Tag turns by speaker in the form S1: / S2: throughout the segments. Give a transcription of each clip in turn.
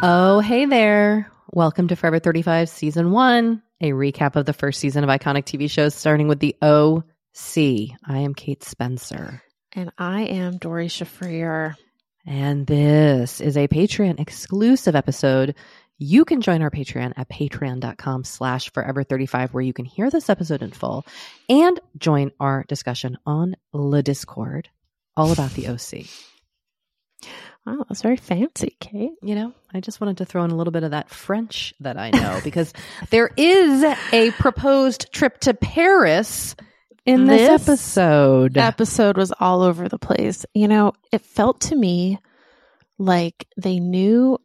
S1: Oh, hey there. Welcome to Forever 35 Season 1, a recap of the first season of iconic TV shows starting with the OC. I am Kate Spencer.
S2: And I am Doree Shafrir.
S1: And this is a Patreon exclusive episode. You can join our Patreon at patreon.com slash forever35 where you can hear this episode in full and join our discussion on the Discord all about the OC.
S2: Wow, that's very fancy, Kate.
S1: You know, I just wanted to throw in a little bit of that French that I know because there is a proposed trip to Paris in this,
S2: This
S1: episode.
S2: Episode was all over the place. You know, it felt to me like they knew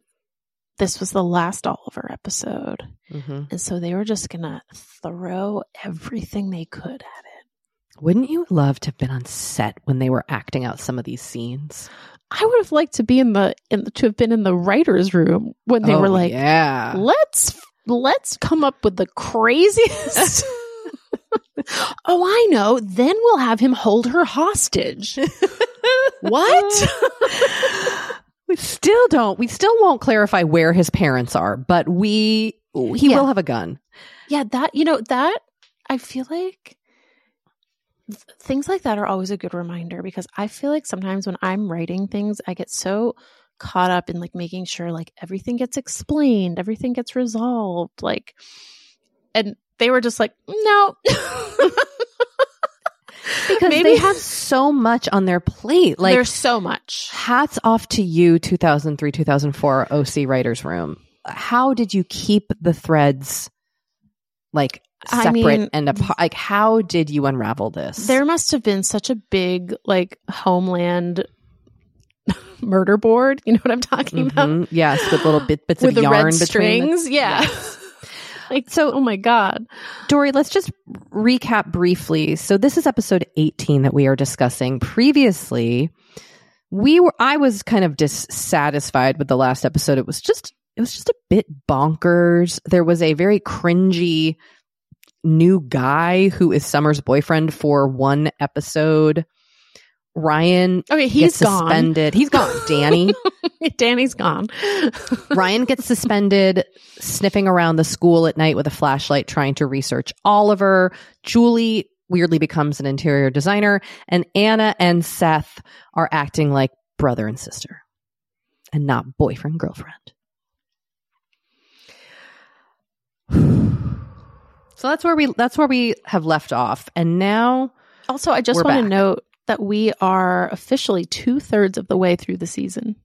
S2: this was the last Oliver episode.
S1: Mhm.
S2: And so they were just going to throw everything they could at it.
S1: Wouldn't you love to have been on set when they were acting out some of these scenes?
S2: I would have liked to be in the, in the to have been in the writer's room when they
S1: Oh,
S2: were like,
S1: yeah.
S2: let's let's come up with the craziest oh i know then we'll have him hold her hostage what
S1: we still don't. We still won't clarify where his parents are, but we he
S2: Yeah.
S1: will have a gun.
S2: yeah that you know that i feel like things like that are always a good reminder because i feel like sometimes when i'm writing things i get so caught up in like making sure like everything gets explained everything gets resolved like and they were just like no
S1: Because
S2: Maybe-
S1: they have so much on their plate. Like
S2: there's so much
S1: hats off to you 2003 2004 oc writers room how did you keep the threads like
S2: I mean,
S1: and apart like how did you unravel this
S2: There must have been such a big like homeland murder board. You know what I'm talking about?
S1: Mhm. yes with little bit, bits
S2: With
S1: of
S2: the
S1: yarn between the-
S2: strings. yeah.
S1: Yes.
S2: like so oh my God.
S1: Doree, let's just recap briefly. So this is episode 18 that we are discussing. Previously, we were I was kind of dissatisfied with the last episode. It was just it was just a bit bonkers. There was a very cringy new guy who is Summer's boyfriend for one episode. Ryan
S2: Okay, he's
S1: gets
S2: gone.
S1: suspended. He's gone. Danny.
S2: Danny's gone.
S1: Ryan gets suspended, sniffing around the school at night with a flashlight, trying to research Oliver. Julie weirdly becomes an interior designer, and Anna and Seth are acting like brother and sister and not boyfriend girlfriend. So that's where we that's where we have left off, and now
S2: also, I just
S1: We're
S2: want to note that we are officially two thirds of the way through the season.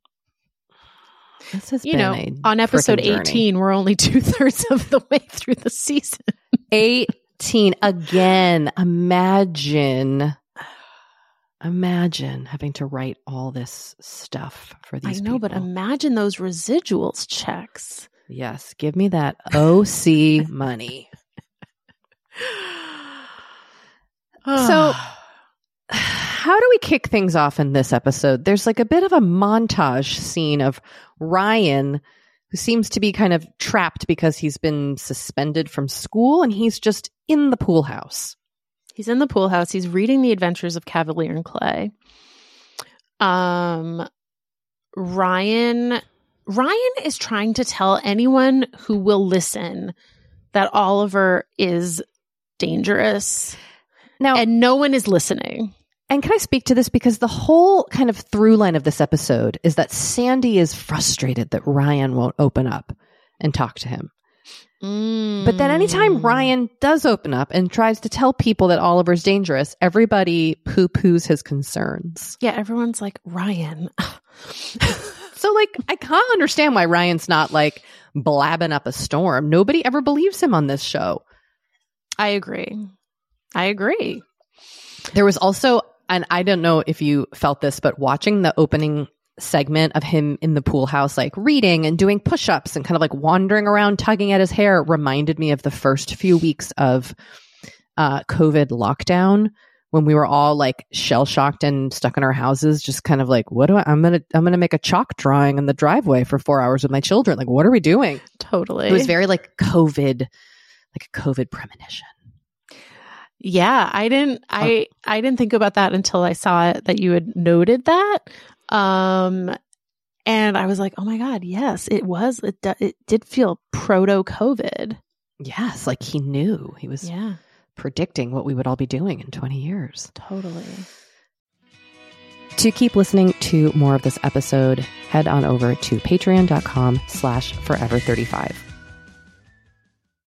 S1: this has
S2: You
S1: been
S2: know,
S1: a
S2: on episode
S1: frickin' journey.
S2: 18, we're only two thirds of the way through the season.
S1: 18 again imagine imagine having to write all this stuff for these
S2: I
S1: these
S2: know, but imagine those residuals checks.
S1: yes give me that oc money so how do we kick things off in this episode there's like a bit of a montage scene of ryan who seems to be kind of trapped because he's been suspended from school and he's just in the pool house
S2: He's in the pool house. He's reading The Adventures of Kavalier and Clay. Um, Ryan Ryan is trying to tell anyone who will listen that Oliver is dangerous,
S1: now
S2: and no one is listening.
S1: And can I speak to this? Because the whole kind of through line of this episode is that Sandy is frustrated that Ryan won't open up and talk to him. But then anytime
S2: Mm.
S1: Ryan does open up and tries to tell people that Oliver's dangerous, everybody poo poos his concerns.
S2: yeah, everyone's like Ryan.
S1: So, like, I can't understand why Ryan's not like blabbing up a storm. Nobody ever believes him on this show.
S2: I agree. I agree.
S1: There was also, and I don't know if you felt this, but watching the opening segment of him in the pool house, like reading and doing push ups and kind of like wandering around tugging at his hair, reminded me of the first few weeks of uh, COVID lockdown when we were all like shell shocked and stuck in our houses, just kind of like, what do I, I'm going to, I'm going to make a chalk drawing in the driveway for four hours with my children. Like, what are we doing?
S2: Totally.
S1: It was very like COVID, like COVID premonition.
S2: Yeah, I didn't I I didn't think about that until I saw it that you had noted that. Um And I was like, oh my God, yes, it was. It, it did feel proto COVID.
S1: Yes, like he knew. He was
S2: Yeah,
S1: predicting what we would all be doing in 20 years.
S2: totally.
S1: To keep listening to more of this episode, head on over to patreon.com slash forever35.